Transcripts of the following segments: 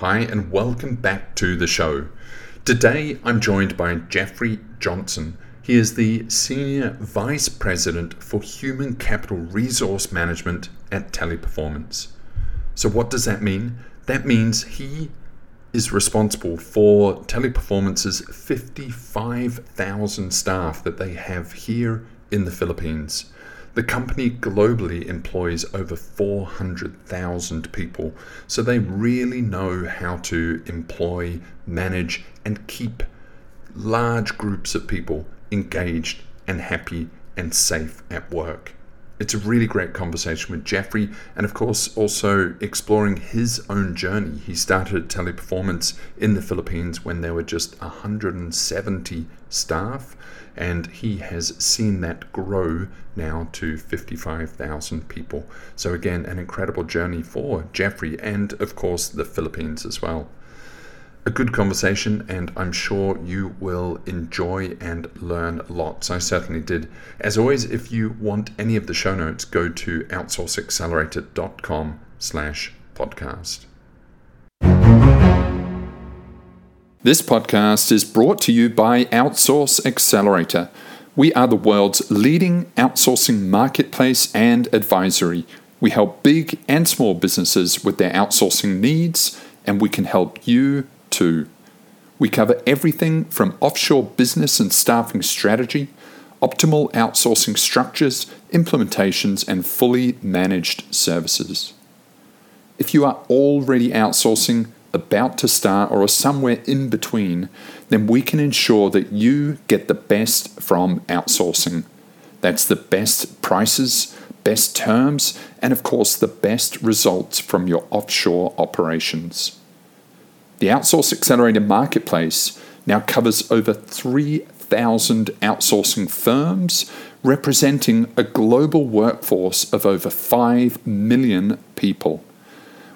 Hi, and welcome back to the show. Today I'm joined by Jeffrey Johnson. He is the Senior Vice President for Human Capital Resource Management at Teleperformance. So, what does that mean? That means he is responsible for Teleperformance's 55,000 staff that they have here in the Philippines. The company globally employs over 400,000 people, so they really know how to employ, manage, and keep large groups of people engaged and happy and safe at work. It's a really great conversation with Jeffrey, and of course, also exploring his own journey. He started Teleperformance in the Philippines when there were just 170 staff, and he has seen that grow now to 55,000 people. So, again, an incredible journey for Jeffrey, and of course, the Philippines as well a good conversation, and I'm sure you will enjoy and learn lots. I certainly did. As always, if you want any of the show notes, go to outsourceaccelerator.com slash podcast. This podcast is brought to you by Outsource Accelerator. We are the world's leading outsourcing marketplace and advisory. We help big and small businesses with their outsourcing needs, and we can help you too. We cover everything from offshore business and staffing strategy, optimal outsourcing structures, implementations, and fully managed services. If you are already outsourcing, about to start, or are somewhere in between, then we can ensure that you get the best from outsourcing. That's the best prices, best terms, and of course, the best results from your offshore operations. The Outsource Accelerator Marketplace now covers over 3,000 outsourcing firms, representing a global workforce of over 5 million people.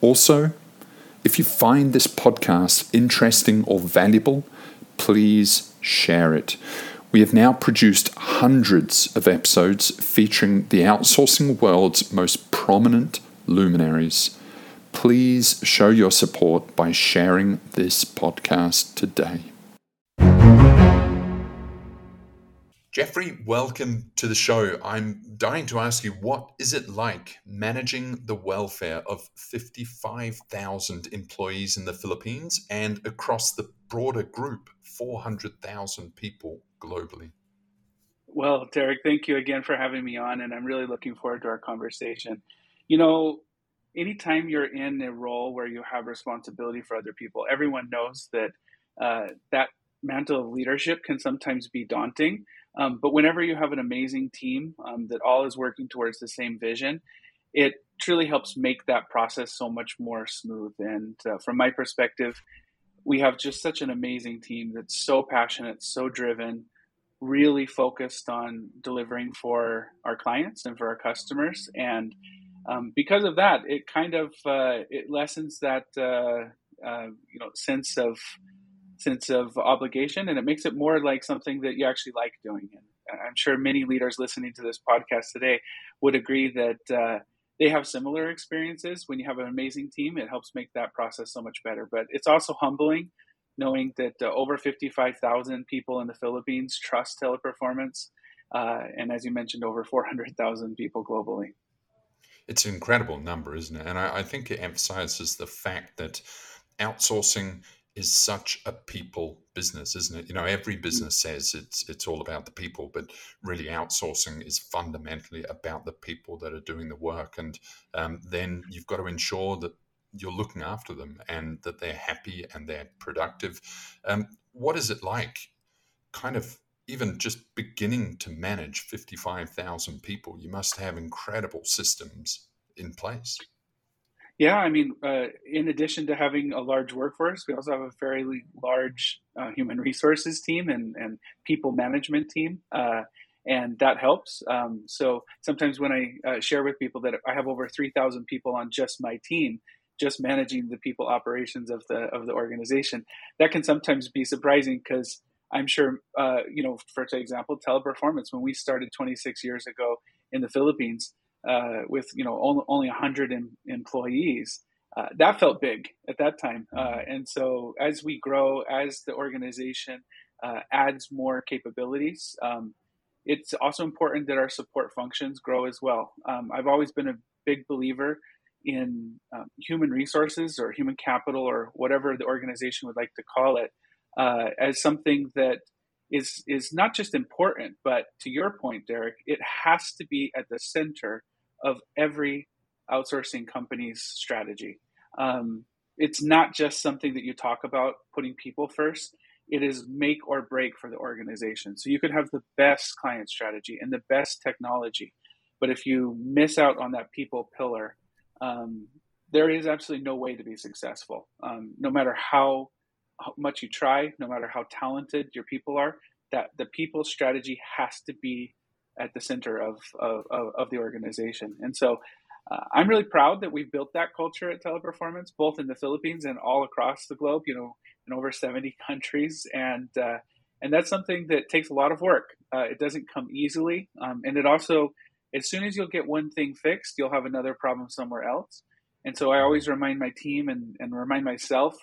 Also, if you find this podcast interesting or valuable, please share it. We have now produced hundreds of episodes featuring the outsourcing world's most prominent luminaries please show your support by sharing this podcast today. Jeffrey, welcome to the show. I'm dying to ask you what is it like managing the welfare of 55,000 employees in the Philippines and across the broader group, 400,000 people globally? Well, Derek, thank you again for having me on, and I'm really looking forward to our conversation. You know, anytime you're in a role where you have responsibility for other people, everyone knows that uh, that mantle of leadership can sometimes be daunting. Um, but whenever you have an amazing team um, that all is working towards the same vision, it truly helps make that process so much more smooth. And uh, from my perspective, we have just such an amazing team that's so passionate, so driven, really focused on delivering for our clients and for our customers. And um, because of that, it kind of uh, it lessens that uh, uh, you know sense of sense of obligation, and it makes it more like something that you actually like doing. And I'm sure many leaders listening to this podcast today would agree that uh, they have similar experiences. When you have an amazing team, it helps make that process so much better. But it's also humbling knowing that uh, over 55,000 people in the Philippines trust teleperformance. Uh, and as you mentioned, over 400,000 people globally. It's an incredible number, isn't it? And I, I think it emphasizes the fact that outsourcing is such a people business, isn't it? You know, every mm. business says it's it's all about the people, but really outsourcing is fundamentally about the people that are doing the work, and um, then you've got to ensure that you're looking after them and that they're happy and they're productive. Um, what is it like, kind of even just beginning to manage 55,000 people, you must have incredible systems in place. Yeah, I mean, uh, in addition to having a large workforce, we also have a fairly large uh, human resources team and, and people management team, uh, and that helps. Um, so sometimes when I uh, share with people that I have over three thousand people on just my team, just managing the people operations of the of the organization, that can sometimes be surprising because I'm sure, uh, you know, for example, teleperformance when we started 26 years ago in the Philippines uh, with you know only, only 100 em- employees uh, that felt big at that time. Uh, and so as we grow as the organization uh, adds more capabilities um, it's also important that our support functions grow as well. Um, i've always been a big believer in um, human resources or human capital or whatever the organization would like to call it uh, as something that is is not just important, but to your point, Derek, it has to be at the center of every outsourcing company's strategy. Um, it's not just something that you talk about putting people first. It is make or break for the organization. So you could have the best client strategy and the best technology, but if you miss out on that people pillar, um, there is absolutely no way to be successful. Um, no matter how, how much you try, no matter how talented your people are, that the people strategy has to be at the center of, of, of the organization. And so uh, I'm really proud that we've built that culture at Teleperformance, both in the Philippines and all across the globe, you know, in over 70 countries. And, uh, and that's something that takes a lot of work. Uh, it doesn't come easily. Um, and it also, as soon as you'll get one thing fixed, you'll have another problem somewhere else. And so I always remind my team and, and remind myself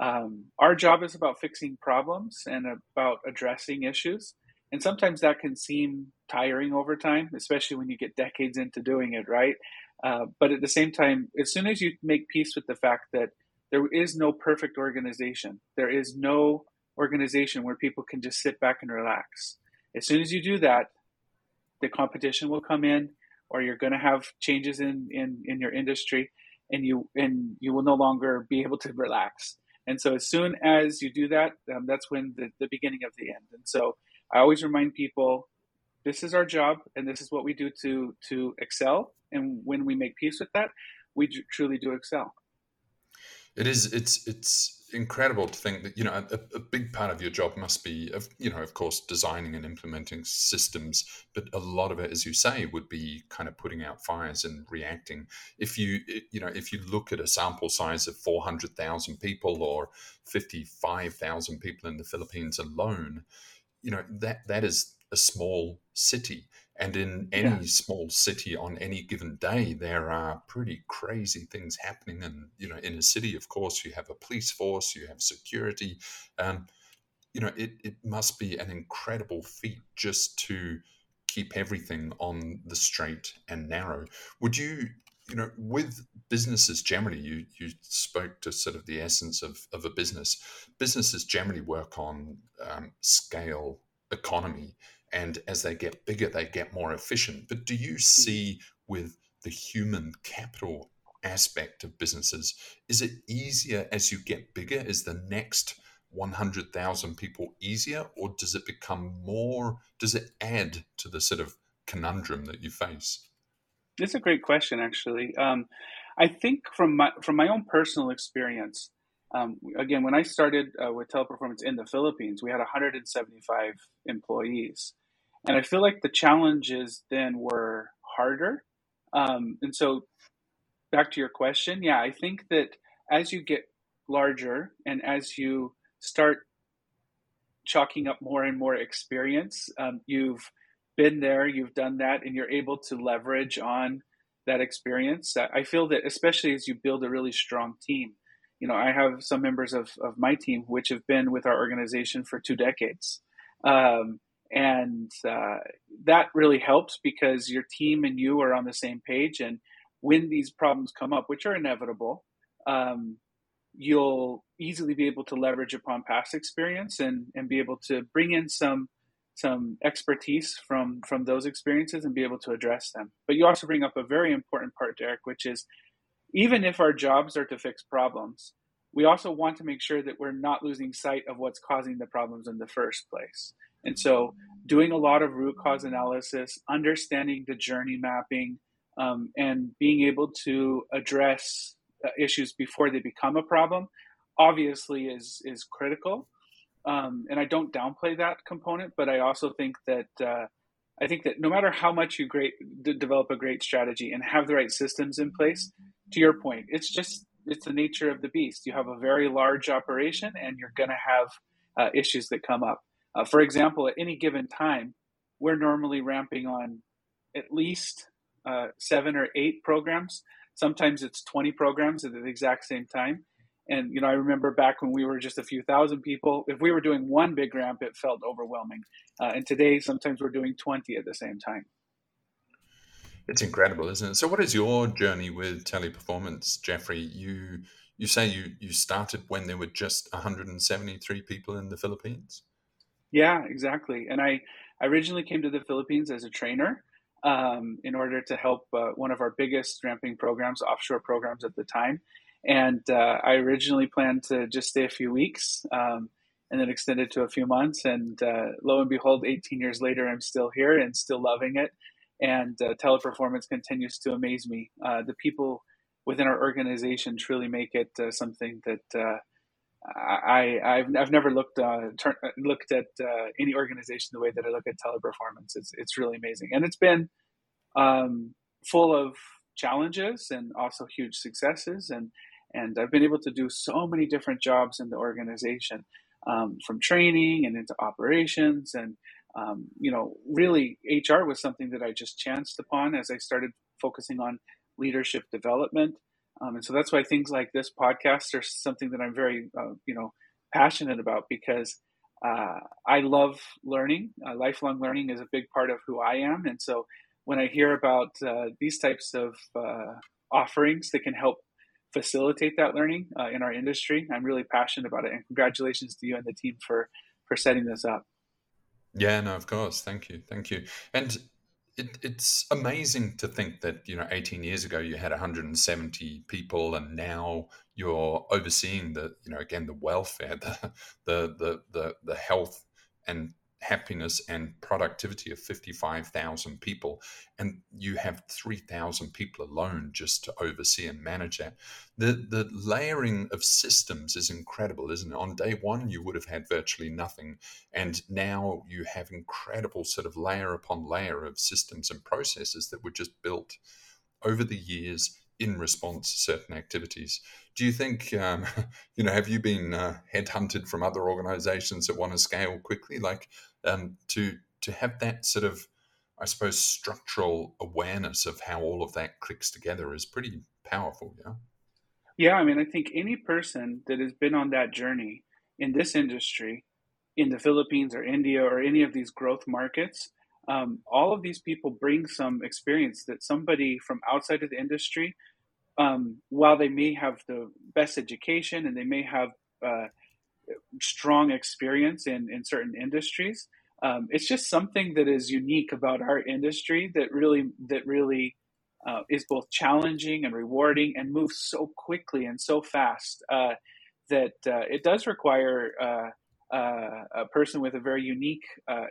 um, our job is about fixing problems and about addressing issues. And sometimes that can seem tiring over time, especially when you get decades into doing it, right? Uh, but at the same time, as soon as you make peace with the fact that there is no perfect organization, there is no organization where people can just sit back and relax. As soon as you do that, the competition will come in, or you're going to have changes in, in, in your industry, and you and you will no longer be able to relax. And so, as soon as you do that, um, that's when the, the beginning of the end. And so, I always remind people this is our job and this is what we do to to excel. And when we make peace with that we truly do excel. It is it's it's incredible to think that you know a, a, big part of your job must be of you know of course designing and implementing systems. But a lot of it as you say would be kind of putting out fires and reacting. If you you know if you look at a sample size of 400,000 people or 55,000 people in the Philippines alone you know that that is a small city and in any yeah. small city on any given day there are pretty crazy things happening and you know in a city of course you have a police force you have security um, you know it, it must be an incredible feat just to keep everything on the straight and narrow would you you know with businesses generally you you spoke to sort of the essence of, of a business. Businesses generally work on um, scale economy and as they get bigger they get more efficient. But do you see with the human capital aspect of businesses is it easier as you get bigger is the next 100,000 people easier or does it become more does it add to the sort of conundrum that you face it's a great question actually um, i think from my from my own personal experience um, again, when I started uh, with Teleperformance in the Philippines, we had 175 employees. And I feel like the challenges then were harder. Um, and so, back to your question, yeah, I think that as you get larger and as you start chalking up more and more experience, um, you've been there, you've done that, and you're able to leverage on that experience. I feel that, especially as you build a really strong team, you know, I have some members of, of my team which have been with our organization for two decades. Um, and uh, that really helps because your team and you are on the same page. And when these problems come up, which are inevitable, um, you'll easily be able to leverage upon past experience and, and be able to bring in some some expertise from from those experiences and be able to address them. But you also bring up a very important part, Derek, which is even if our jobs are to fix problems, we also want to make sure that we're not losing sight of what's causing the problems in the first place. And so, doing a lot of root cause analysis, understanding the journey mapping, um, and being able to address uh, issues before they become a problem obviously is is critical um, and I don't downplay that component, but I also think that uh, I think that no matter how much you great d- develop a great strategy and have the right systems in place, to your point, it's just it's the nature of the beast. You have a very large operation, and you're going to have uh, issues that come up. Uh, for example, at any given time, we're normally ramping on at least uh, seven or eight programs. Sometimes it's 20 programs at the exact same time. And you know, I remember back when we were just a few thousand people. If we were doing one big ramp, it felt overwhelming. Uh, and today, sometimes we're doing twenty at the same time. It's incredible, isn't it? So, what is your journey with teleperformance, Jeffrey? You you say you you started when there were just 173 people in the Philippines. Yeah, exactly. And I I originally came to the Philippines as a trainer um, in order to help uh, one of our biggest ramping programs, offshore programs at the time. And uh, I originally planned to just stay a few weeks um, and then extend it to a few months. And uh, lo and behold, 18 years later, I'm still here and still loving it. And uh, teleperformance continues to amaze me. Uh, the people within our organization truly make it uh, something that uh, I, I've, I've never looked looked at any organization the way that I look at teleperformance. It's it's really amazing, and it's been um, full of challenges and also huge successes. And and I've been able to do so many different jobs in the organization, um, from training and into operations. And, um, you know, really, HR was something that I just chanced upon as I started focusing on leadership development. Um, and so that's why things like this podcast are something that I'm very, uh, you know, passionate about because uh, I love learning. Uh, lifelong learning is a big part of who I am. And so when I hear about uh, these types of uh, offerings that can help facilitate that learning uh, in our industry. I'm really passionate about it, and congratulations to you and the team for for setting this up. Yeah, no, of course. Thank you, thank you. And it, it's amazing to think that you know 18 years ago you had 170 people, and now you're overseeing the you know again the welfare, the the the the, the health and happiness and productivity of 55,000 people, and you have 3,000 people alone just to oversee and manage that. The, the layering of systems is incredible, isn't it? On day one, you would have had virtually nothing, and now you have incredible sort of layer upon layer of systems and processes that were just built over the years in response to certain activities. Do you think, um, you know, have you been uh, headhunted from other organizations that want to scale quickly? Like, um, to to have that sort of, I suppose, structural awareness of how all of that clicks together is pretty powerful. Yeah. Yeah, I mean, I think any person that has been on that journey in this industry, in the Philippines or India or any of these growth markets, um, all of these people bring some experience that somebody from outside of the industry, um, while they may have the best education and they may have uh, strong experience in, in certain industries. Um, it's just something that is unique about our industry that really that really uh, is both challenging and rewarding and moves so quickly and so fast uh, that uh, it does require uh, uh, a person with a very unique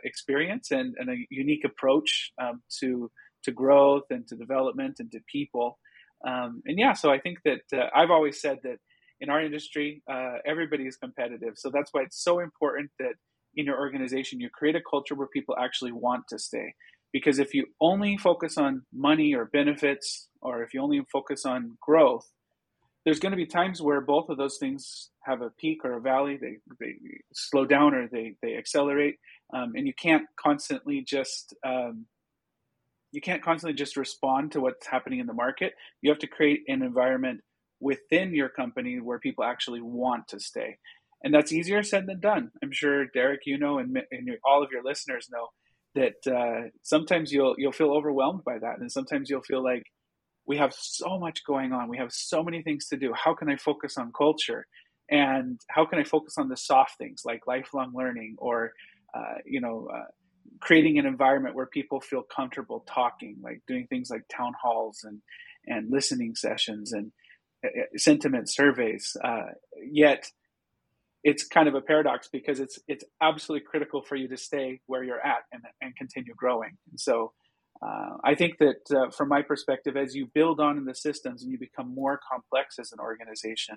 experience and, and, a unique approach um, to to growth and to development and to people. Um, and yeah, so I think that I've always said that in our industry, uh, everybody is competitive. So that's why it's so important that in your organization you create a culture where people actually want to stay. Because if you only focus on money or benefits, or if you only focus on growth, there's going to be times where both of those things have a peak or a valley. They, they slow down or they, they accelerate. Um, and you can't constantly just um, you can't constantly just respond to what's happening in the market. You have to create an environment within your company where people actually want to stay. And that's easier said than done. I'm sure Derek, you know, and, and all of your listeners know that uh, sometimes you'll you'll feel overwhelmed by that, and sometimes you'll feel like we have so much going on, we have so many things to do. How can I focus on culture? And how can I focus on the soft things like lifelong learning or, uh, you know, uh, creating an environment where people feel comfortable talking, like doing things like town halls and and listening sessions and sentiment surveys. Uh, yet it's kind of a paradox because it's it's absolutely critical for you to stay where you're at and, and continue growing. And so Uh, I think that uh, from my perspective, as you build on in the systems and you become more complex as an organization,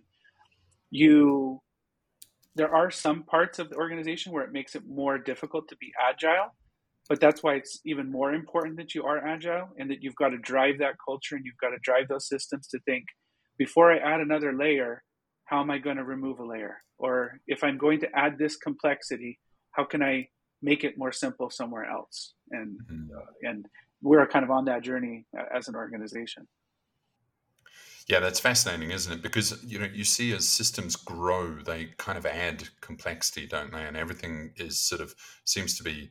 you there are some parts of the organization where it makes it more difficult to be agile but that's why it's even more important that you are agile and that you've got to drive that culture and you've got to drive those systems to think before i add another layer how am i going to remove a layer or if i'm going to add this complexity how can i make it more simple somewhere else and mm-hmm. uh, and we're kind of on that journey as an organization yeah, that's fascinating, isn't it? Because you know, you see as systems grow, they kind of add complexity, don't they? And everything is sort of seems to be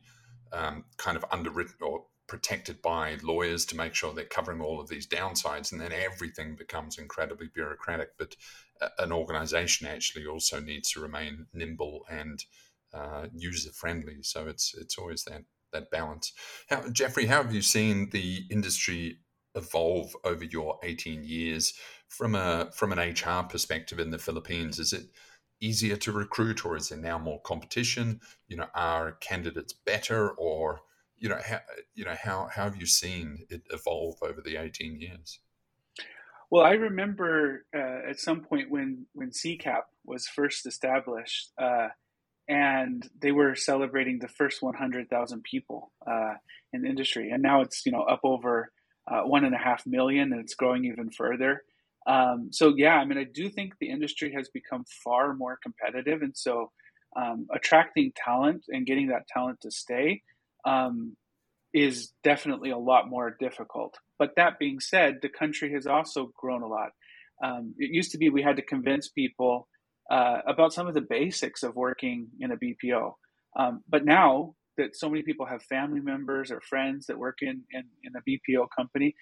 um, kind of underwritten or protected by lawyers to make sure they're covering all of these downsides, and then everything becomes incredibly bureaucratic. But uh, an organization actually also needs to remain nimble and uh, user friendly. So it's it's always that that balance. How, Jeffrey, how have you seen the industry evolve over your 18 years from a from an HR perspective in the Philippines? Is it easier to recruit or is there now more competition? You know, are candidates better or you know, how, you know, how, how have you seen it evolve over the 18 years? Well, I remember uh, at some point when when CCAP was first established, uh, and they were celebrating the first 100,000 people uh, in the industry, and now it's you know up over uh, one and a half million, and it's growing even further. Um, so yeah, I mean, I do think the industry has become far more competitive, and so um, attracting talent and getting that talent to stay um, is definitely a lot more difficult. But that being said, the country has also grown a lot. Um, it used to be we had to convince people uh, about some of the basics of working in a BPO, um, but now that so many people have family members or friends that work in, in, in a BPO company,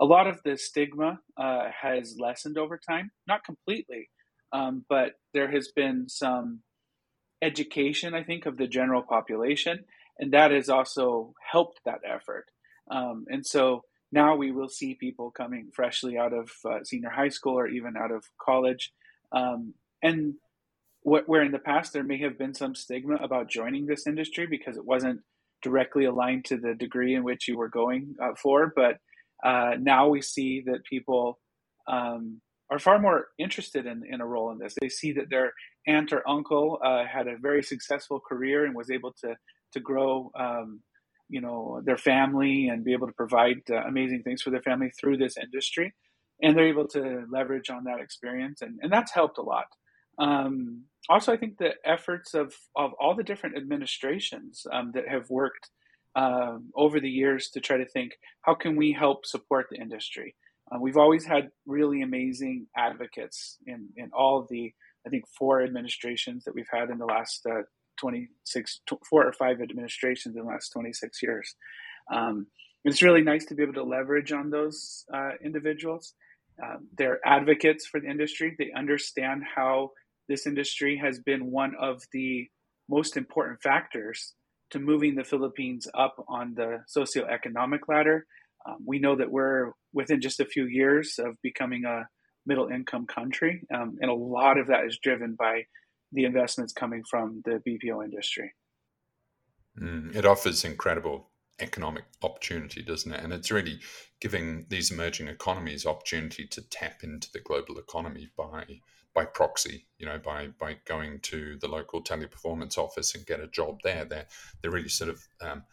a lot of the stigma uh, has lessened over time. Not completely, um, but there has been some education, I think, of the general population, and that has also helped that effort. Um, and so now we will see people coming freshly out of uh, senior high school or even out of college, um, and where in the past there may have been some stigma about joining this industry because it wasn't directly aligned to the degree in which you were going uh, for. But uh, now we see that people um, are far more interested in, in a role in this. They see that their aunt or uncle uh, had a very successful career and was able to to grow. Um, you know their family and be able to provide uh, amazing things for their family through this industry and they're able to leverage on that experience and, and that's helped a lot um, also, I think the efforts of, of all the different administrations um, that have worked um, over the years to try to think how can we help support the industry. Uh, we've always had really amazing advocates in, in all the, I think, four administrations that we've had in the last uh, 26, four or five administrations in the last 26 years. Um, it's really nice to be able to leverage on those uh, individuals. Um, they're advocates for the industry. They understand how this industry has been one of the most important factors to moving the Philippines up on the socioeconomic ladder. Um, we know that we're within just a few years of becoming a middle income country, um, and a lot of that is driven by the investments coming from the BPO industry. Mm, it offers incredible economic opportunity, doesn't it? And it's really giving these emerging economies opportunity to tap into the global economy by by proxy, you know, by by going to the local teleperformance office and get a job there. They're they're really sort of um,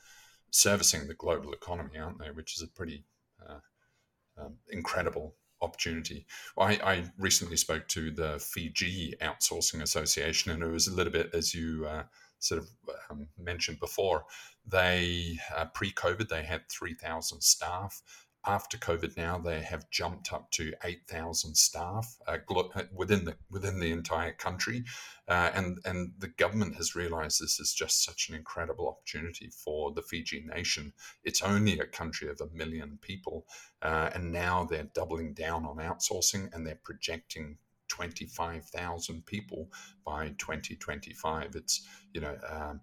servicing the global economy, aren't they? Which is a pretty uh, um, incredible opportunity. I, I, recently spoke to the Fiji Outsourcing Association, and it was a little bit as you uh, sort of um, mentioned before. They uh, pre-COVID they had three thousand staff after COVID now they have jumped up to 8,000 staff uh, uh, within the within the entire country, uh, and and the government has realised this is just such an incredible opportunity for the Fiji nation. It's only a country of a million people, uh, and now they're doubling down on outsourcing, and they're projecting 25,000 people by 2025. It's you know. Um,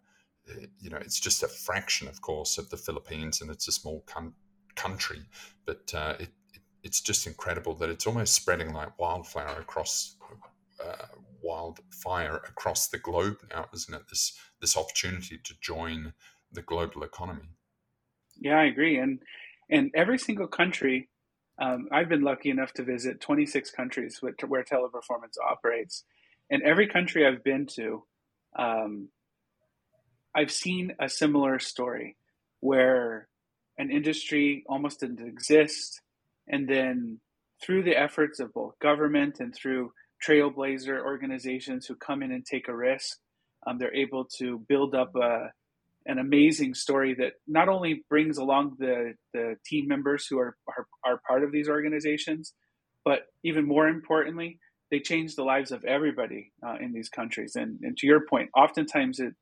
you know, it's just a fraction, of course, of the Philippines, and it's a small country country, but uh, it, it, it's just incredible that it's almost spreading like wildflower across uh, wildfire across the globe now, isn't it? This this opportunity to join the global economy. Yeah, I agree, and And every single country, um, I've been lucky enough to visit 26 countries where, where teleperformance operates. And every country I've been to, um, I've seen a similar story where an industry almost didn't exist. And then through the efforts of both government and through trailblazer organizations who come in and take a risk, um, they're able to build up a, an amazing story that not only brings along the, the team members who are, are, are part of these organizations, but even more importantly, they change the lives of everybody uh, in these countries. And, and to your point, oftentimes it,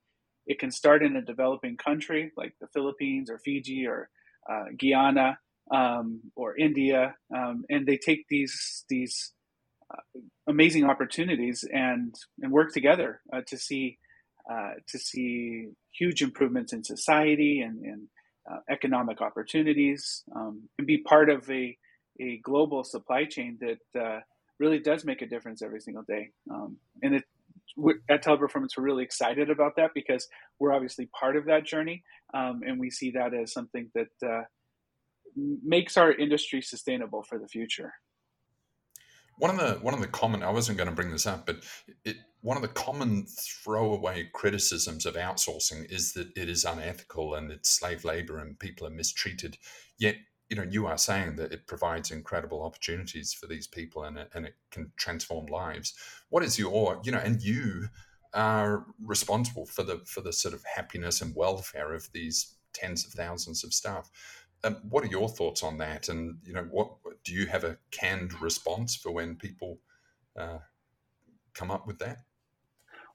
it can start in a developing country like the Philippines or Fiji or uh, Guyana um, or India, um, and they take these these uh, amazing opportunities and and work together uh, to see uh, to see huge improvements in society and, and uh, economic opportunities um, and be part of a, a global supply chain that uh, really does make a difference every single day. Um, and it, at Teleperformance, we're really excited about that because we're obviously part of that journey. Um, and we see that as something that uh, makes our industry sustainable for the future. One of the one of the common I wasn't going to bring this up, but it, one of the common throwaway criticisms of outsourcing is that it is unethical and it's slave labor and people are mistreated. Yet, you know, you are saying that it provides incredible opportunities for these people and it, and it can transform lives. What is your, you know, and you are responsible for the for the sort of happiness and welfare of these tens of thousands of staff. Um, what are your thoughts on that? And you know, what do you have a canned response for when people uh, come up with that?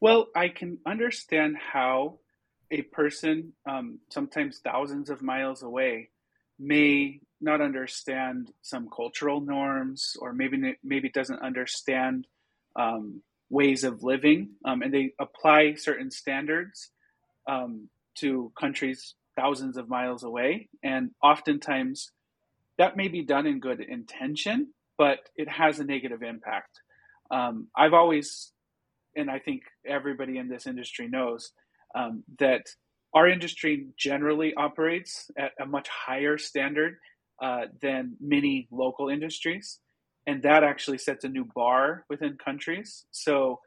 Well, I can understand how a person, um, sometimes thousands of miles away, may not understand some cultural norms, or maybe maybe doesn't understand um, ways of living, um, and they apply certain standards um, to countries thousands of miles away. And oftentimes that may be done in good intention, but it has a negative impact. Um, I've always, and I think everybody in this industry knows, um, that our industry generally operates at a much higher standard uh, than many local industries. And that actually sets a new bar within countries. So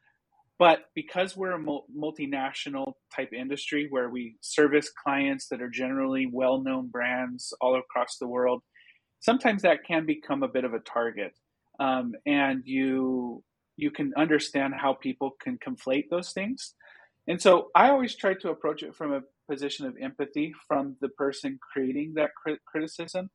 but because we're a multinational type industry where we service clients that are generally well known brands all across the world, sometimes that can become a bit of a target. Um, and you you can understand how people can conflate those things. And so I always try to approach it from a position of empathy from the person creating that criticism.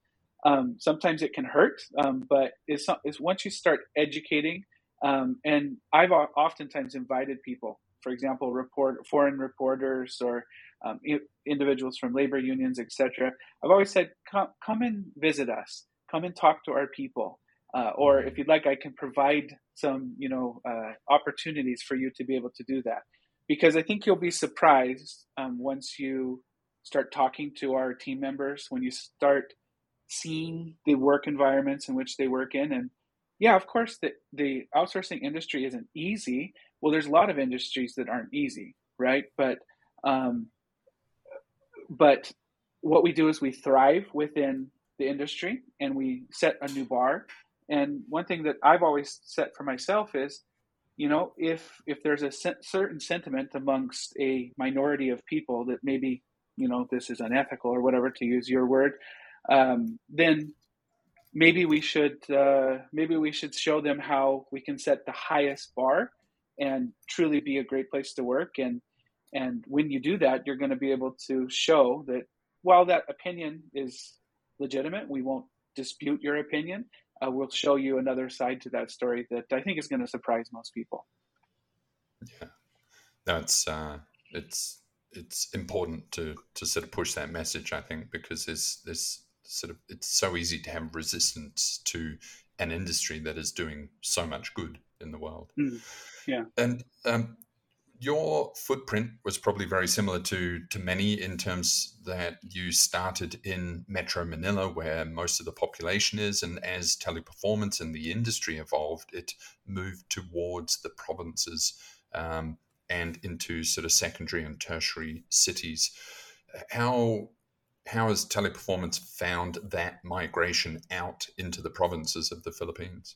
Um, sometimes it can hurt, um, but it's, it's once you start educating um, and I've oftentimes invited people, for example, report foreign reporters or um, individuals from labor unions, etc. I've always said, come, come and visit us, come and talk to our people, uh, or if you'd like, I can provide some, you know, uh, opportunities for you to be able to do that. Because I think you'll be surprised um, once you start talking to our team members, when you start seeing the work environments in which they work in, and yeah, of course, the, the outsourcing industry isn't easy. Well, there's a lot of industries that aren't easy, right? But um, but what we do is we thrive within the industry and we set a new bar. And one thing that I've always set for myself is, you know, if if there's a certain sentiment amongst a minority of people that maybe you know this is unethical or whatever to use your word, um, then maybe we should uh, maybe we should show them how we can set the highest bar and truly be a great place to work. And and when you do that you're going to be able to show that while that opinion is legitimate we won't dispute your opinion. Uh, we'll show you another side to that story that i think is going to surprise most people. Yeah it's uh, it's it's important to to sort of push that message i think because there's there's sort of it's so easy to have resistance to an industry that is doing so much good in the world. Mm. Yeah. And um, your footprint was probably very similar to to many in terms that you started in Metro Manila, where most of the population is, and as teleperformance and the industry evolved, it moved towards the provinces um, and into sort of secondary and tertiary cities. How how has teleperformance found that migration out into the provinces of the Philippines?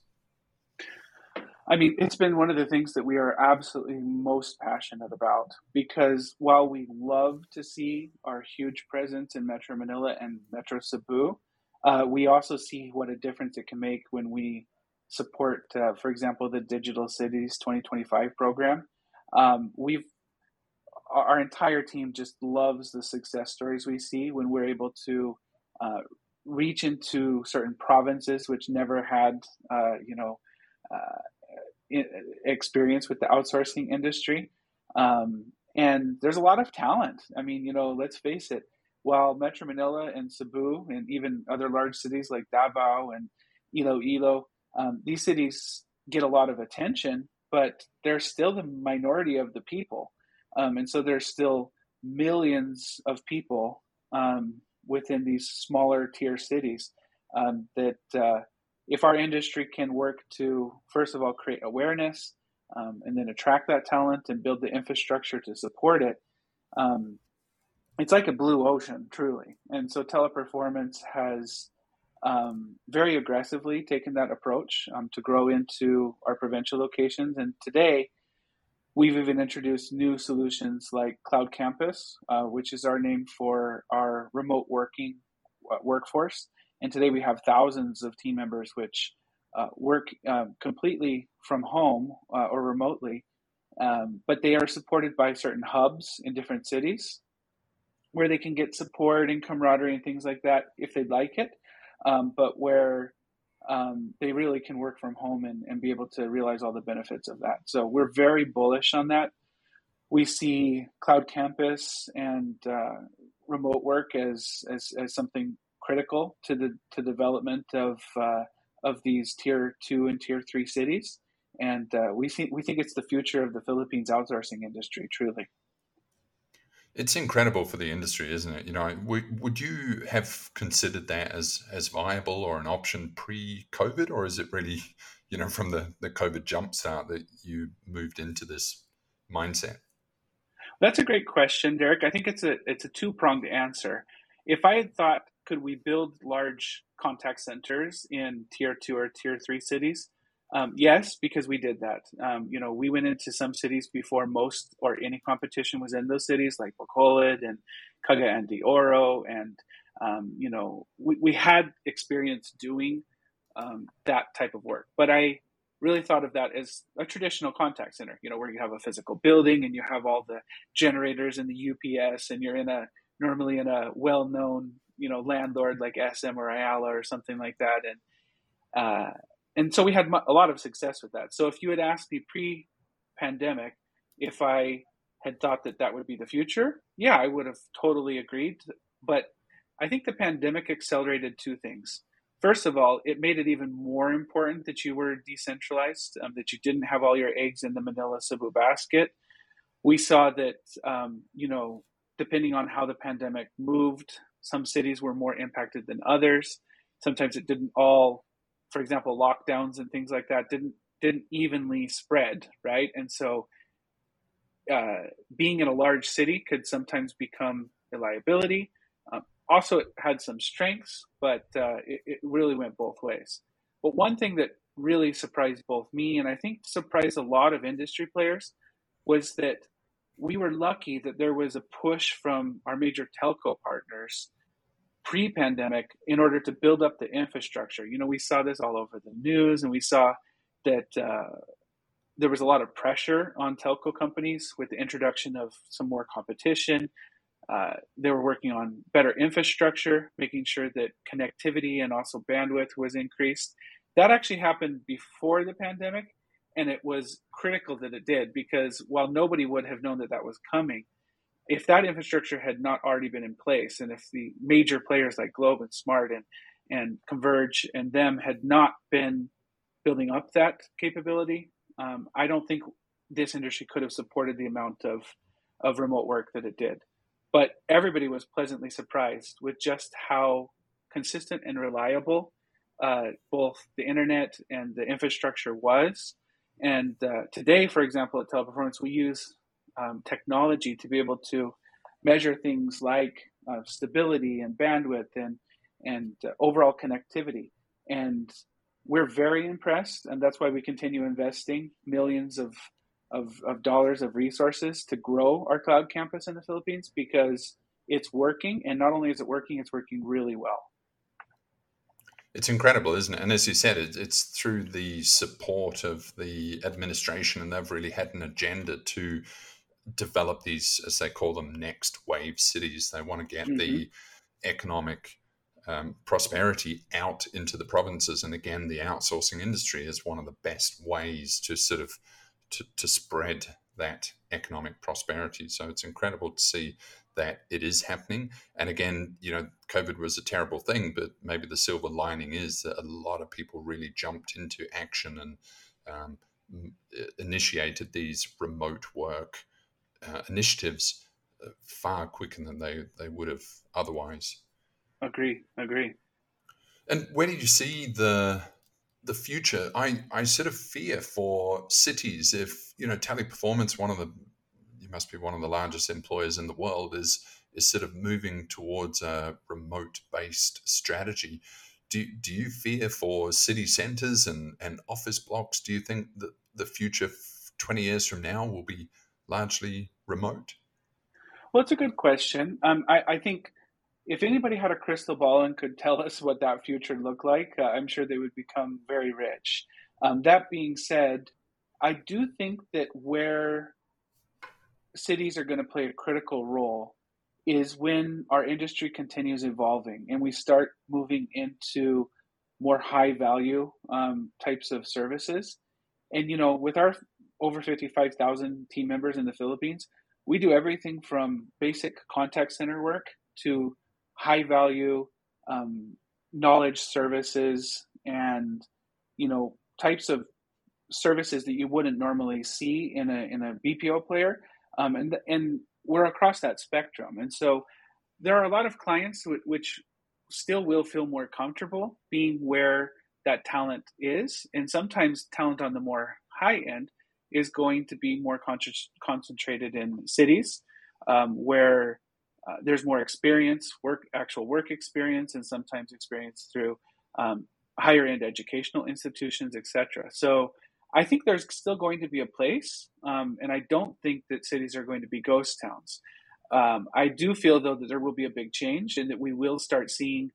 I mean, it's been one of the things that we are absolutely most passionate about because while we love to see our huge presence in Metro Manila and Metro Cebu, uh, we also see what a difference it can make when we support, uh, for example, the Digital Cities 2025 program. Um, we've our entire team just loves the success stories we see when we're able to uh, reach into certain provinces which never had, uh, you know, uh, experience with the outsourcing industry. Um, and there's a lot of talent. I mean, you know, let's face it. While Metro Manila and Cebu and even other large cities like Davao and Iloilo um, these cities get a lot of attention, but they're still the minority of the people. Um, and so there's still millions of people um, within these smaller tier cities um, that uh, if our industry can work to, first of all, create awareness um, and then attract that talent and build the infrastructure to support it, um, it's like a blue ocean, truly. And so teleperformance has um, very aggressively taken that approach um, to grow into our provincial locations. And today, we've even introduced new solutions like Cloud Campus, uh, which is our name for our remote working uh, workforce. And today, we have thousands of team members which uh, work uh, completely from home uh, or remotely, um, but they are supported by certain hubs in different cities where they can get support and camaraderie and things like that if they'd like it um, but where um, they really can work from home and, and be able to realize all the benefits of that. So we're very bullish on that. We see cloud campus and uh, remote work as, as, as something critical to the to development of uh, of these tier two and tier three cities, and uh, we think we think it's the future of the Philippines outsourcing industry. Truly. It's incredible for the industry, isn't it? You know, would, would you have considered that as as viable or an option pre-COVID, or is it really, you know, from the the COVID jumpstart that you moved into this mindset? That's a great question, Derek. I think it's a it's a two pronged answer. If I had thought, could we build large contact centers in tier two or tier three cities? Um, yes, because we did that. Um, you know, we went into some cities before most or any competition was in those cities, like Bacolod and Cagayan de Oro, and um, you know, we, we had experience doing um, that type of work. But I really thought of that as a traditional contact center. You know, where you have a physical building and you have all the generators and the UPS, and you're in a normally in a well-known you know landlord like SM or Ayala or something like that, and uh, and so we had a lot of success with that. So if you had asked me pre-pandemic if I had thought that that would be the future, yeah, I would have totally agreed. But I think the pandemic accelerated two things. First of all, it made it even more important that you were decentralized, um, that you didn't have all your eggs in the Manila Cebu basket. We saw that, um, you know, depending on how the pandemic moved, some cities were more impacted than others. Sometimes it didn't all for example, lockdowns and things like that didn't didn't evenly spread, right? And so, uh, being in a large city could sometimes become a liability. Um, also, it had some strengths, but uh, it, it really went both ways. But one thing that really surprised both me and I think surprised a lot of industry players was that we were lucky that there was a push from our major telco partners pre-pandemic in order to build up the infrastructure. You know, we saw this all over the news, and we saw that uh, there was a lot of pressure on telco companies with the introduction of some more competition. Uh, they were working on better infrastructure, making sure that connectivity and also bandwidth was increased. That actually happened before the pandemic, and it was critical that it did because while nobody would have known that that was coming, if that infrastructure had not already been in place, and if the major players like Globe and Smart and and Converge and them had not been building up that capability, um, I don't think this industry could have supported the amount of of remote work that it did. But everybody was pleasantly surprised with just how consistent and reliable uh, both the internet and the infrastructure was. And uh, today, for example, at Teleperformance, we use um, technology to be able to measure things like uh, stability and bandwidth and and uh, overall connectivity. And we're very impressed, and that's why we continue investing millions of, of, of dollars of resources to grow our cloud campus in the Philippines because it's working, and not only is it working, it's working really well. It's incredible, isn't it? And as you said, it, it's through the support of the administration, and they've really had an agenda to develop these, as they call them, next wave cities. They want to get mm-hmm. the economic um, prosperity out into the provinces. And again, the outsourcing industry is one of the best ways to sort of to, to spread that economic prosperity. So it's incredible to see that it is happening. And again, you know, COVID was a terrible thing, but maybe the silver lining is that a lot of people really jumped into action and um, initiated these remote work uh, initiatives uh, far quicker than they, they would have otherwise. Agree, agree. And where do you see the the future? I, I sort of fear for cities if you know Teleperformance, one of the you must be one of the largest employers in the world, is is sort of moving towards a remote based strategy. Do, do you fear for city centres and, and office blocks? Do you think that the future 20 years from now will be largely remote? Well, it's a good question. Um, I, I think if anybody had a crystal ball and could tell us what that future looked like, uh, I'm sure they would become very rich. Um, that being said, I do think that where cities are going to play a critical role is when our industry continues evolving and we start moving into more high value um, types of services. And, you know, with our over 55,000 team members in the Philippines, we do everything from basic contact center work to high value um, knowledge services and you know types of services that you wouldn't normally see in a in a BPO player. Um, and and we're across that spectrum. And so there are a lot of clients w- which still will feel more comfortable being where that talent is. And sometimes talent on the more high end is going to be more con- concentrated in cities um, where uh, there's more experience, work, actual work experience, and sometimes experience through um, higher end educational institutions, etc. So I think there's still going to be a place, um, and I don't think that cities are going to be ghost towns. Um, I do feel though that there will be a big change, and that we will start seeing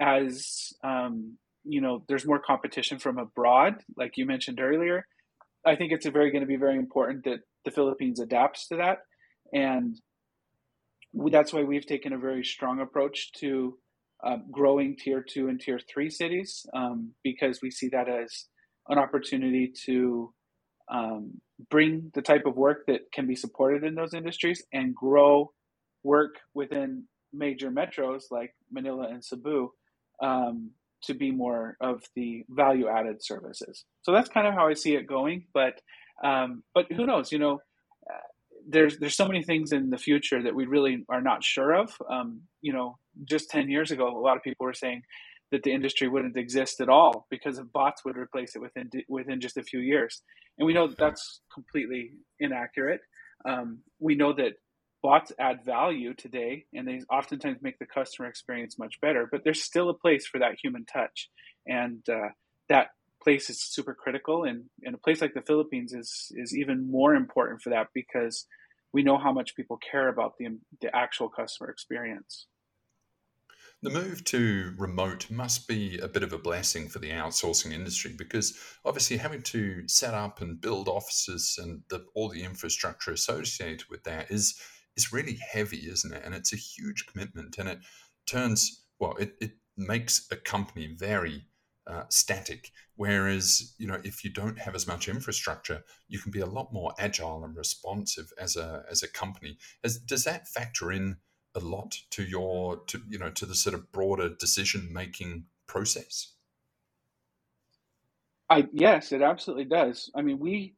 as um, you know there's more competition from abroad, like you mentioned earlier. I think it's very going to be very important that the Philippines adapts to that, and that's why we've taken a very strong approach to uh, growing tier two and tier three cities um, because we see that as an opportunity to um, bring the type of work that can be supported in those industries and grow work within major metros like Manila and Cebu um, to be more of the value added services. So that's kind of how I see it going. But um, but who knows? You know, there's there's so many things in the future that we really are not sure of. Um, you know, just ten years ago, a lot of people were saying that the industry wouldn't exist at all because of bots would replace it within within just a few years, and we know that that's completely inaccurate. Um, we know that bots add value today, and they oftentimes make the customer experience much better. But there's still a place for that human touch, and uh, that place is super critical and, and a place like the Philippines is is even more important for that because we know how much people care about the the actual customer experience. The move to remote must be a bit of a blessing for the outsourcing industry because obviously having to set up and build offices and the, all the infrastructure associated with that is is really heavy, isn't it? And it's a huge commitment, and it turns well, it, it makes a company very uh, static. Whereas, you know, if you don't have as much infrastructure, you can be a lot more agile and responsive as a as a company. As, does that factor in a lot to your to you know to the sort of broader decision making process? I yes, it absolutely does. I mean, we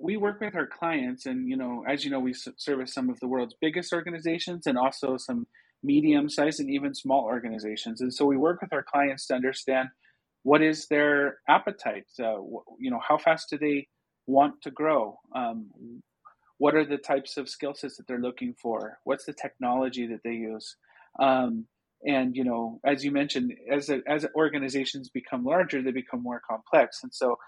we work with our clients, and you know, as you know, we service some of the world's biggest organizations and also some medium sized and even small organizations. And so we work with our clients to understand what is their appetite? Uh, you know, how fast do they want to grow? Um, what are the types of skill sets that they're looking for? What's the technology that they use? Um, and you know, as you mentioned, as a, as organizations become larger, they become more complex, and so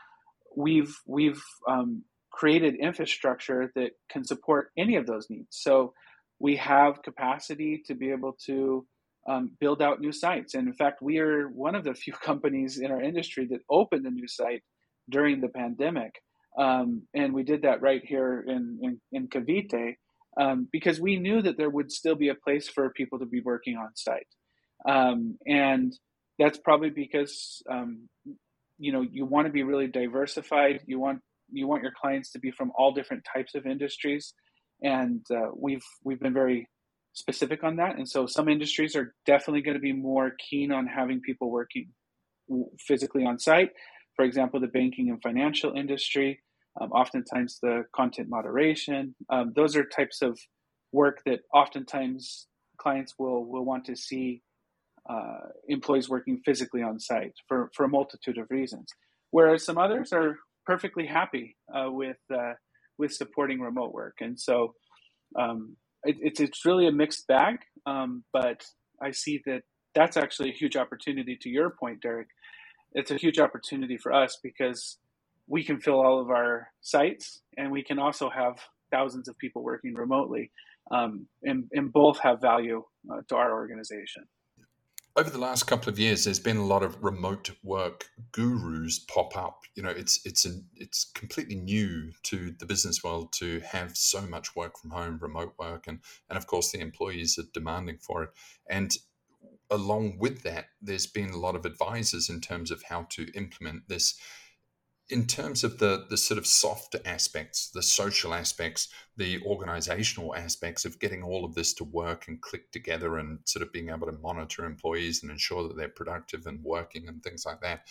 we've we've um, created infrastructure that can support any of those needs. So we have capacity to be able to um, build out new sites. And in fact, we are one of the few companies in our industry that opened a new site during the pandemic. Um, and we did that right here in, in, in Cavite um, because we knew that there would still be a place for people to be working on site. Um, and that's probably because, um, you know, you want to be really diversified. You want, you want your clients to be from all different types of industries. And uh, we've, we've been very specific on that. And so some industries are definitely going to be more keen on having people working physically on site. For example, the banking and financial industry, um, oftentimes the content moderation. Um, those are types of work that oftentimes clients will will want to see uh, employees working physically on site for, for a multitude of reasons. Whereas some others are perfectly happy uh, with uh, with supporting remote work. And so um, it, it's it's really a mixed bag. Um, but I see that that's actually a huge opportunity. To your point, Derek, it's a huge opportunity for us because we can fill all of our sites, and we can also have thousands of people working remotely, um, and, and both have value uh, to our organization over the last couple of years, there's been a lot of remote work gurus pop up. You know, it's it's an, it's completely new to the business world to have so much work from home, remote work, and and of course the employees are demanding for it. And along with that, there's been a lot of advisors in terms of how to implement this in terms of the the sort of soft aspects, the social aspects, the organizational aspects of getting all of this to work and click together and sort of being able to monitor employees and ensure that they're productive and working and things like that.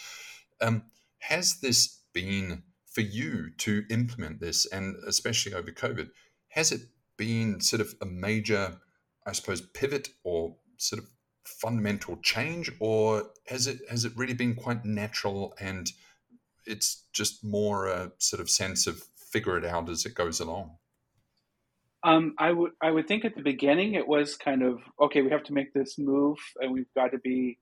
Um, has this been for you to implement this and especially over COVID, has it been sort of a major, I suppose, pivot or sort of fundamental change, or has it has it really been quite natural and it's just more a sort of sense of figure it out as it goes along. Um, I would I would think at the beginning it was kind of okay. We have to make this move, and we've got to be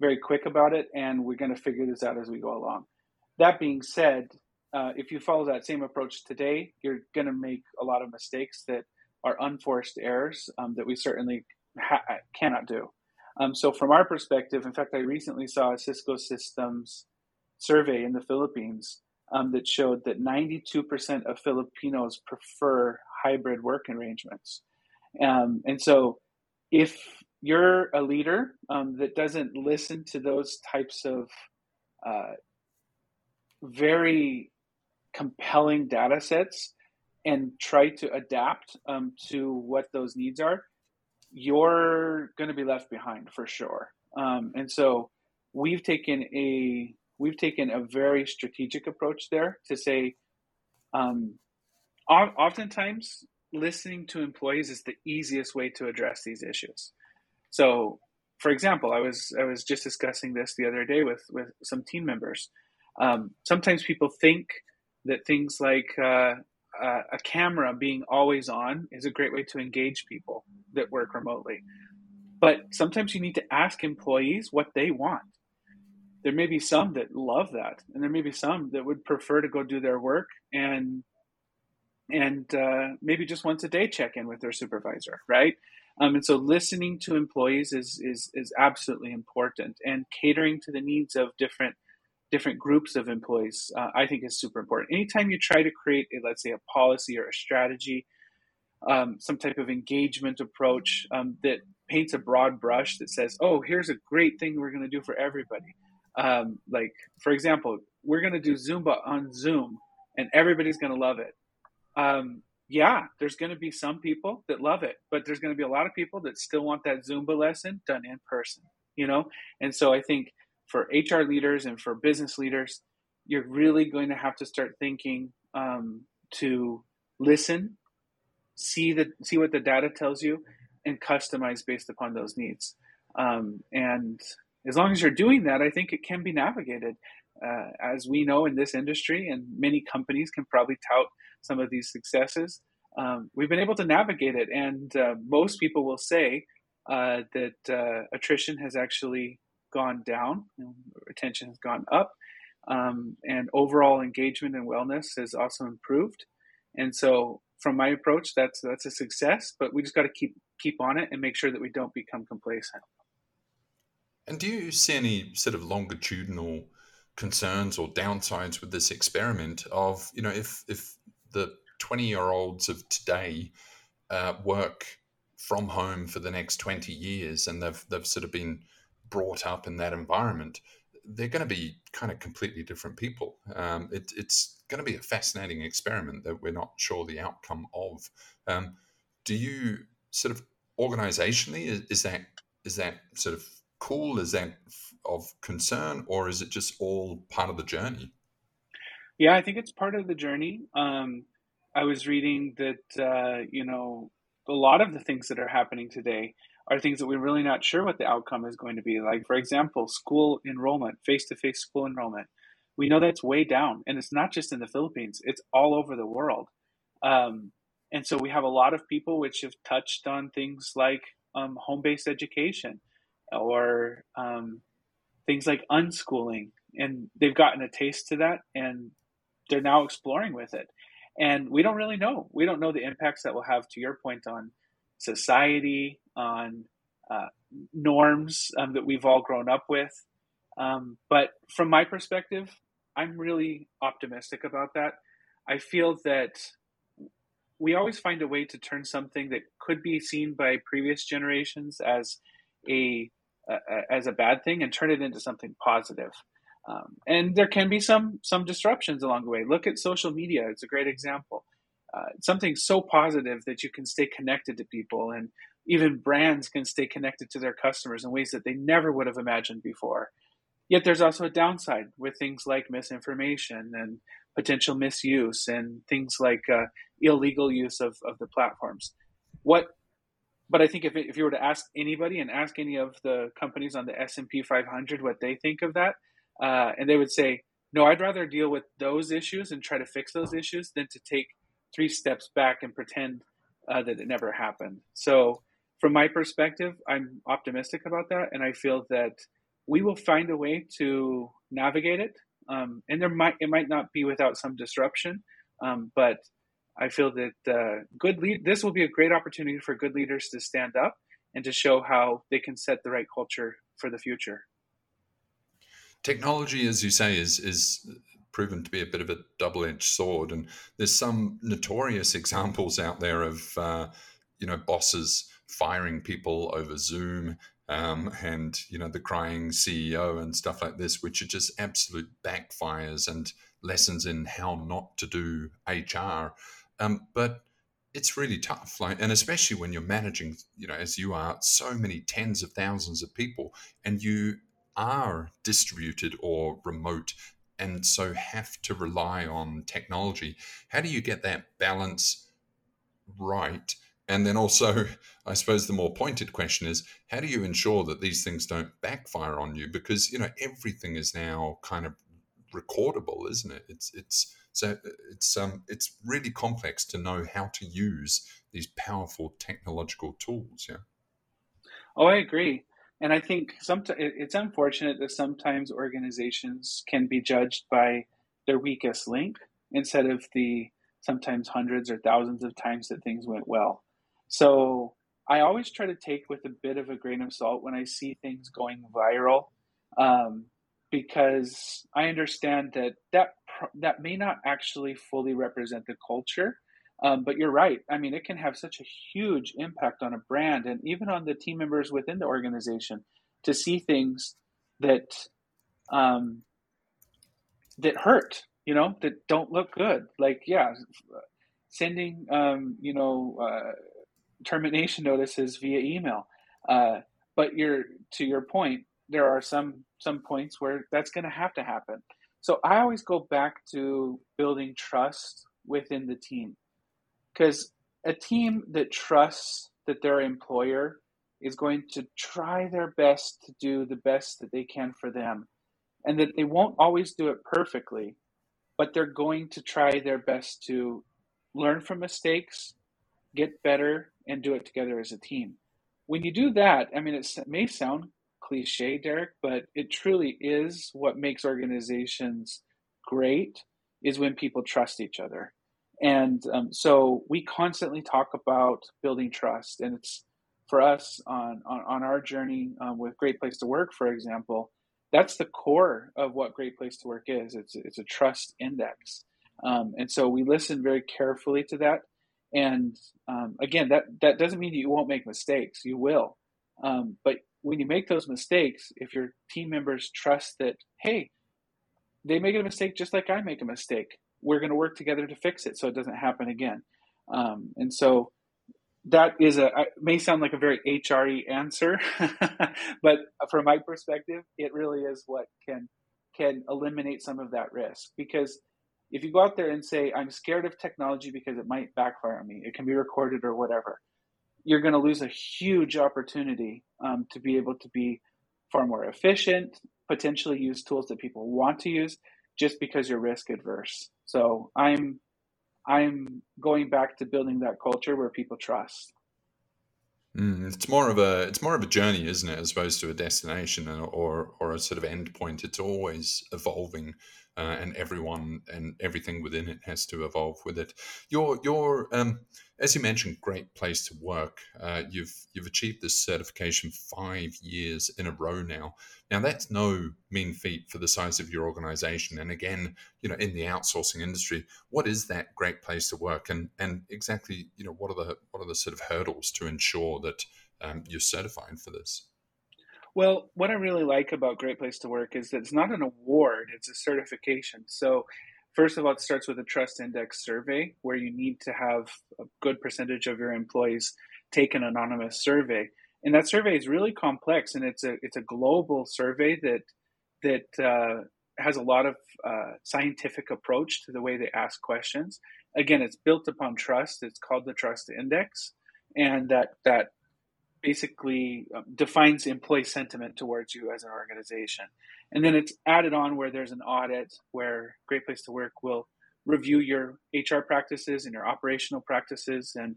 very quick about it, and we're going to figure this out as we go along. That being said, uh, if you follow that same approach today, you're going to make a lot of mistakes that are unforced errors um, that we certainly ha- cannot do. Um, so, from our perspective, in fact, I recently saw a Cisco Systems survey in the Philippines um, that showed that 92% of Filipinos prefer hybrid work arrangements. Um, and so, if you're a leader um, that doesn't listen to those types of uh, very compelling data sets and try to adapt um, to what those needs are, you're going to be left behind for sure. Um, and so, we've taken a we've taken a very strategic approach there to say, um, oftentimes listening to employees is the easiest way to address these issues. So, for example, I was I was just discussing this the other day with with some team members. Um, sometimes people think that things like uh, uh, a camera being always on is a great way to engage people that work remotely. But sometimes you need to ask employees what they want there may be some that love that, and there may be some that would prefer to go do their work and and uh, maybe just once a day check in with their supervisor, right? Um, and so listening to employees is is is absolutely important, and catering to the needs of different different groups of employees, uh, I think is super important. Anytime you try to create, a, let's say, a policy or a strategy, um, some type of engagement approach um, that paints a broad brush that says, "Oh, here's a great thing we're going to do for everybody." Um, like for example, we're going to do Zumba on Zoom, and everybody's going to love it. Um, yeah, there's going to be some people that love it, but there's going to be a lot of people that still want that Zumba lesson done in person. You know, and so I think for HR leaders and for business leaders, you're really going to have to start thinking um, to listen, see the see what the data tells you, and customize based upon those needs. Um, and as long as you're doing that, I think it can be navigated. Uh, as we know in this industry, and many companies can probably tout some of these successes, um, we've been able to navigate it. And uh, most people will say uh, that uh, attrition has actually gone down, retention has gone up, um, and overall engagement and wellness has also improved. And so, from my approach, that's that's a success. But we just got to keep keep on it and make sure that we don't become complacent. And do you see any sort of longitudinal concerns or downsides with this experiment? Of you know, if if the twenty year olds of today uh, work from home for the next 20 years and they've they've sort of been brought up in that environment they're going to be kind of completely different people um, it, it's going to be a fascinating experiment that we're not sure the outcome of um, do you sort of organizationally is, is that is that sort of cool is that of concern or is it just all part of the journey yeah i think it's part of the journey um, i was reading that uh, you know a lot of the things that are happening today are things that we're really not sure what the outcome is going to be. Like, for example, school enrollment, face to face school enrollment. We know that's way down, and it's not just in the Philippines, it's all over the world. Um, and so we have a lot of people which have touched on things like um, home based education or um, things like unschooling. And they've gotten a taste to that and they're now exploring with it and we don't really know. We don't know the impacts that will have, to your point, on society, on uh, norms um, that we've all grown up with. Um, but from my perspective, I'm really optimistic about that. I feel that we always find a way to turn something that could be seen by previous generations as a, as a bad thing and turn it into something positive. Um, and there can be some some disruptions along the way. Look at social media; it's a great example. Uh, something so positive that you can stay connected to people, and even brands can stay connected to their customers in ways that they never would have imagined before. Yet there's also a downside with things like misinformation and potential misuse, and things like uh, illegal use of, of the platforms. What but I think if, if you were to ask anybody and ask any of the companies on the S&P 500 what they think of that, uh, and they would say, no, I'd rather deal with those issues and try to fix those issues than to take three steps back and pretend uh, that it never happened. So, from my perspective, I'm optimistic about that, and I feel that we will find a way to navigate it. Um, and there might it might not be without some disruption, um, but I feel that uh, good lead. This will be a great opportunity for good leaders to stand up and to show how they can set the right culture for the future technology, as you say, is is proven to be a bit of a double-edged sword, and there's some notorious examples out there of uh, you know bosses firing people over Zoom. Um, and you know the crying CEO and stuff like this, which are just absolute backfires and lessons in how not to do HR. Um, but it's really tough, like, and especially when you're managing, you know, as you are, so many tens of thousands of people, and you are distributed or remote and so have to rely on technology. How do you get that balance right? And then also, I suppose the more pointed question is how do you ensure that these things don't backfire on you? Because you know everything is now kind of recordable, isn't it? It's it's so it's um it's really complex to know how to use these powerful technological tools. Yeah. Oh, I agree. And I think sometimes it's unfortunate that sometimes organizations can be judged by their weakest link instead of the sometimes hundreds or thousands of times that things went well. So I always try to take with a bit of a grain of salt when I see things going viral, um, because I understand that that that may not actually fully represent the culture, um, but you're right. I mean, it can have such a huge impact on a brand and even on the team members within the organization to see things that um, that hurt, you know, that don't look good. Like, yeah, sending, um, you know, uh, termination notices via email. Uh, but you're to your point, there are some some points where that's going to have to happen. So I always go back to building trust within the team. Because a team that trusts that their employer is going to try their best to do the best that they can for them and that they won't always do it perfectly but they're going to try their best to learn from mistakes get better and do it together as a team. When you do that, I mean, it may sound cliche, Derek, but it truly is what makes organizations great is when people trust each other. And um, so we constantly talk about building trust, and it's for us on on, on our journey um, with Great Place to Work, for example. That's the core of what Great Place to Work is. It's it's a trust index, um, and so we listen very carefully to that. And um, again, that that doesn't mean you won't make mistakes. You will, um, but when you make those mistakes, if your team members trust that, hey, they make a mistake just like I make a mistake, we're going to work together to fix it so it doesn't happen again. Um, and so that is a may sound like a very HRE answer, but from my perspective, it really is what can can eliminate some of that risk because if you go out there and say i'm scared of technology because it might backfire on me it can be recorded or whatever you're going to lose a huge opportunity um, to be able to be far more efficient potentially use tools that people want to use just because you're risk adverse so i'm i'm going back to building that culture where people trust Mm, it's more of a it's more of a journey, isn't it, as opposed to a destination or or a sort of end point. It's always evolving, uh, and everyone and everything within it has to evolve with it. Your your um, as you mentioned, great place to work. Uh, you've you've achieved this certification five years in a row now. Now that's no mean feat for the size of your organization. And again, you know, in the outsourcing industry, what is that great place to work? And and exactly, you know, what are the what are the sort of hurdles to ensure that um, you're certifying for this? Well, what I really like about Great Place to Work is that it's not an award; it's a certification. So First of all, it starts with a trust index survey where you need to have a good percentage of your employees take an anonymous survey. And that survey is really complex and it's a it's a global survey that that uh, has a lot of uh, scientific approach to the way they ask questions. Again, it's built upon trust. It's called the Trust Index, and that that basically um, defines employee sentiment towards you as an organization. And then it's added on where there's an audit where Great Place to Work will review your HR practices and your operational practices and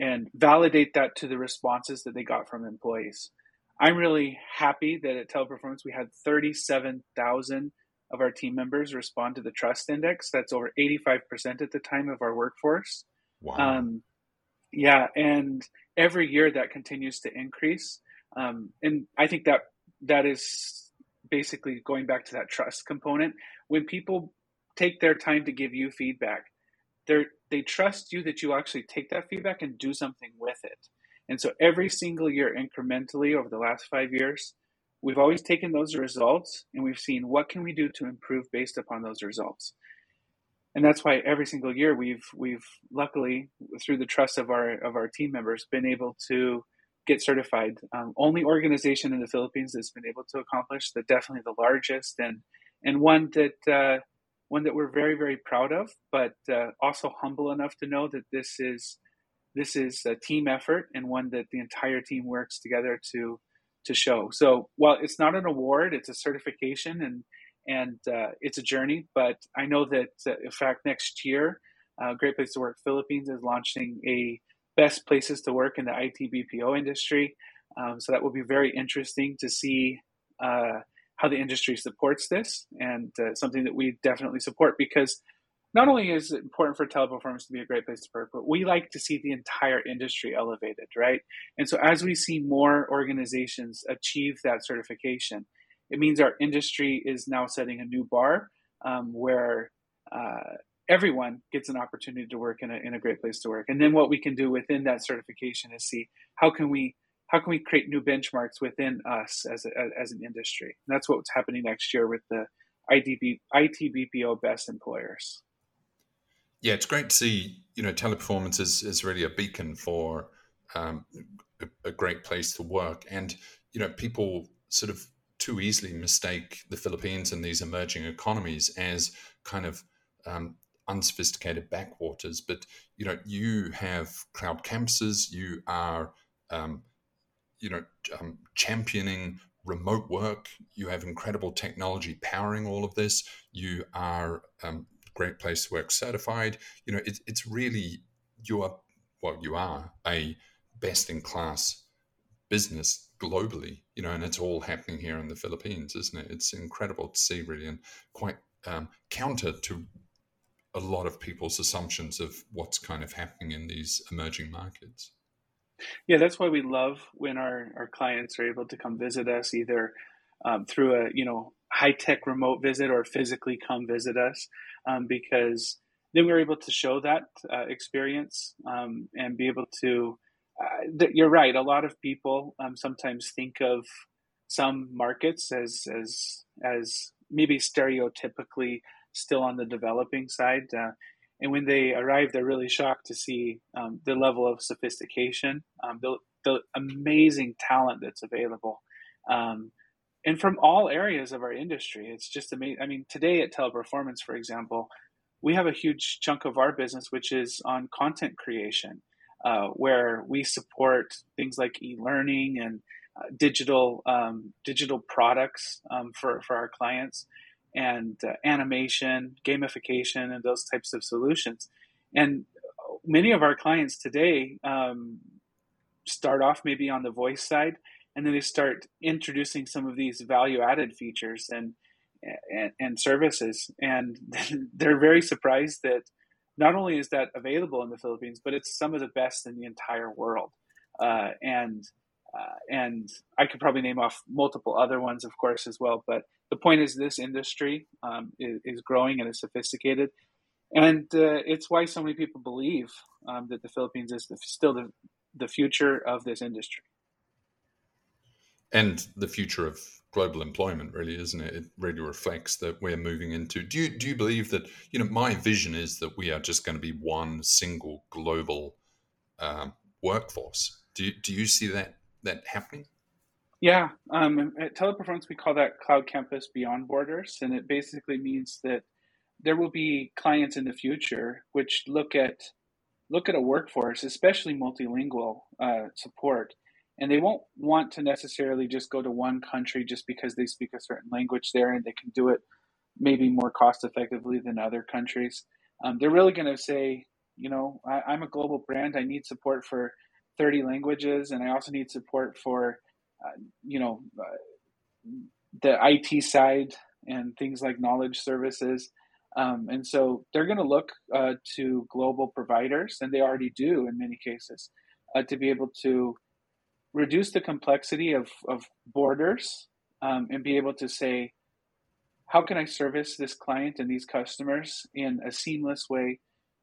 and validate that to the responses that they got from employees. I'm really happy that at Teleperformance we had 37,000 of our team members respond to the trust index. That's over 85% at the time of our workforce. Wow. Um, yeah, and every year that continues to increase. Um, and I think that that is basically going back to that trust component. When people take their time to give you feedback, they they trust you that you actually take that feedback and do something with it. And so every single year, incrementally over the last five years, we've always taken those results and we've seen what can we do to improve based upon those results and that's why every single year we've we've luckily through the trust of our of our team members been able to get certified. Um, only organization in the Philippines that's been able to accomplish that. Definitely the largest and and one that uh, one that we're very very proud of, but uh, also humble enough to know that this is this is a team effort and one that the entire team works together to to show. So while it's not an award, it's a certification and and uh, it's a journey. But I know that uh, in fact next year, uh, Great Place to Work Philippines is launching a best places to work in the IT BPO industry. Um, so that will be very interesting to see uh, how the industry supports this, and uh, something that we definitely support because not only is it important for teleperformance to be a great place to work, but we like to see the entire industry elevated, right? And so as we see more organizations achieve that certification, it means our industry is now setting a new bar um, where uh, everyone gets an opportunity to work in a, in a great place to work. And then what we can do within that certification is see how can we how can we create new benchmarks within us as, a, as an industry. And that's what's happening next year with the IDB, ITBPO best employers. Yeah, it's great to see. You know, teleperformance is, is really a beacon for um, a, a great place to work, and you know, people sort of too easily mistake the Philippines and these emerging economies as kind of um, unsophisticated backwaters. But you know, you have cloud campuses. You are, um, you know, um, championing remote work. You have incredible technology powering all of this. You are um, great place to work certified. You know, it, it's really you are well, you are a best in class business globally, you know, and it's all happening here in the Philippines, isn't it? It's incredible to see, really, and quite um, counter to a lot of people's assumptions of what's kind of happening in these emerging markets. Yeah, that's why we love when our, our clients are able to come visit us either um, through a you know high tech remote visit or physically come visit us um, because then we're able to show that uh, experience um, and be able to. Uh, you're right. A lot of people um, sometimes think of some markets as as as maybe stereotypically still on the developing side. Uh, and when they arrive, they're really shocked to see um, the level of sophistication, um, the, the amazing talent that's available. Um, and from all areas of our industry, it's just amazing. I mean, today at Teleperformance, for example, we have a huge chunk of our business which is on content creation, uh, where we support things like e-learning and uh, digital um, digital products um, for for our clients and uh, animation, gamification, and those types of solutions. And many of our clients today um, start off maybe on the voice side, and then they start introducing some of these value-added features and and, and services, and they're very surprised that not only is that available in the Philippines, but it's some of the best in the entire world. Uh, and uh, and I could probably name off multiple other ones, of course, as well. But the point is, this industry um, is, is, growing and is sophisticated, and uh, it's why so many people believe um, that the Philippines is the, still the, the future of this industry. And the future of global employment, really, isn't it? It really reflects that we're moving into. Do you do you believe that you know my vision is that we are just going to be one single global um, workforce? Do you, do you see that that happening? Yeah, um, at Teleperformance, we call that Cloud Campus Beyond Borders, and it basically means that there will be clients in the future which look at look at a workforce, especially multilingual uh, support, and they won't want to necessarily just go to one country just because they speak a certain language there and they can do it maybe more cost effectively than other countries. Um, they're really going to say, you know, I, am a global brand. I need support for 30 languages, and I also need support for, uh, you know, uh, the IT side and things like knowledge services. Um, and so they're going to look uh, to global providers, and they already do in many cases, uh, to be able to reduce the complexity of, of borders um, and be able to say, how can I service this client and these customers in a seamless way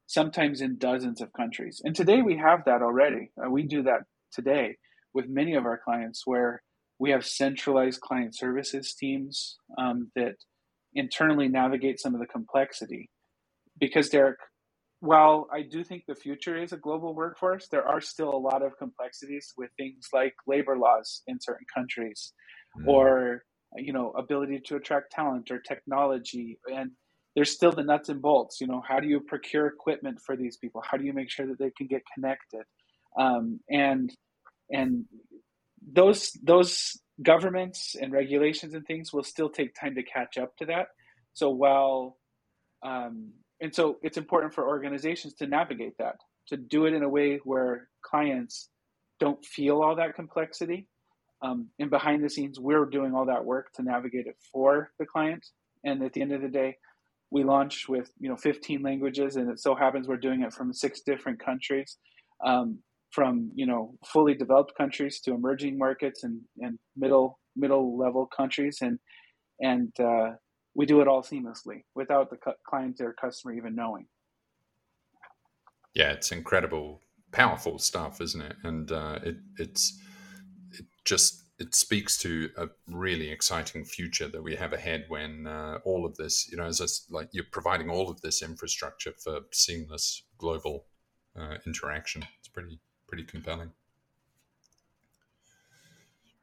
sometimes in dozens of countries. And today we have that already. Uh, we do that today with many of our clients where we have centralized client services teams um, that internally navigate some of the complexity. Because, Derek, while I do think the future is a global workforce, there are still a lot of complexities with things like labor laws in certain countries mm. or you know ability to attract talent or technology and there's still the nuts and bolts. You know, how do you procure equipment for these people? How do you make sure that they can get connected? Um, and and those those governments and regulations and things will still take time to catch up to that. So while um, and so it's important for organizations to navigate that, to do it in a way where clients don't feel all that complexity. Um, and behind the scenes, we're doing all that work to navigate it for the client. And at the end of the day, we launch with you know 15 languages and it so happens we're doing it from six different countries um, from you know fully developed countries to emerging markets and, and middle middle level countries and and uh, we do it all seamlessly without the client or customer even knowing yeah it's incredible powerful stuff isn't it and uh, it, it's it just it speaks to a really exciting future that we have ahead when uh, all of this, you know, as like you're providing all of this infrastructure for seamless global uh, interaction. It's pretty pretty compelling.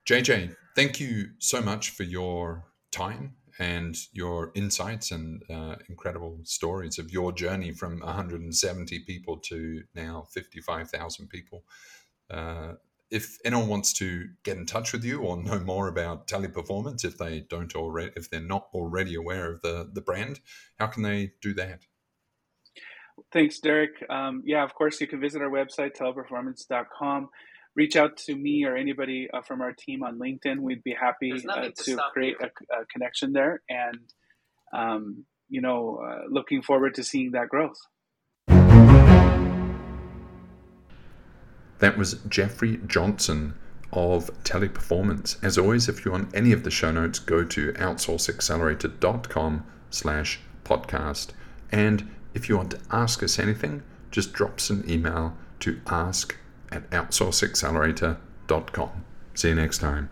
JJ, thank you so much for your time and your insights and uh, incredible stories of your journey from 170 people to now 55,000 people. Uh, if anyone wants to get in touch with you or know more about teleperformance if they don't already if they're not already aware of the the brand how can they do that? Thanks derek. Um, yeah of course you can visit our website teleperformance.com reach out to me or anybody uh, from our team on LinkedIn. We'd be happy uh, to, create a, a, connection there, and um, you know, uh, looking forward to seeing that growth. That was Jeffrey Johnson of Teleperformance. As always, if you want any of the show notes, go to outsourceaccelerator.com slash podcast. And if you want to ask us anything, just drop us an email to ask at outsourceaccelerator.com. See you next time.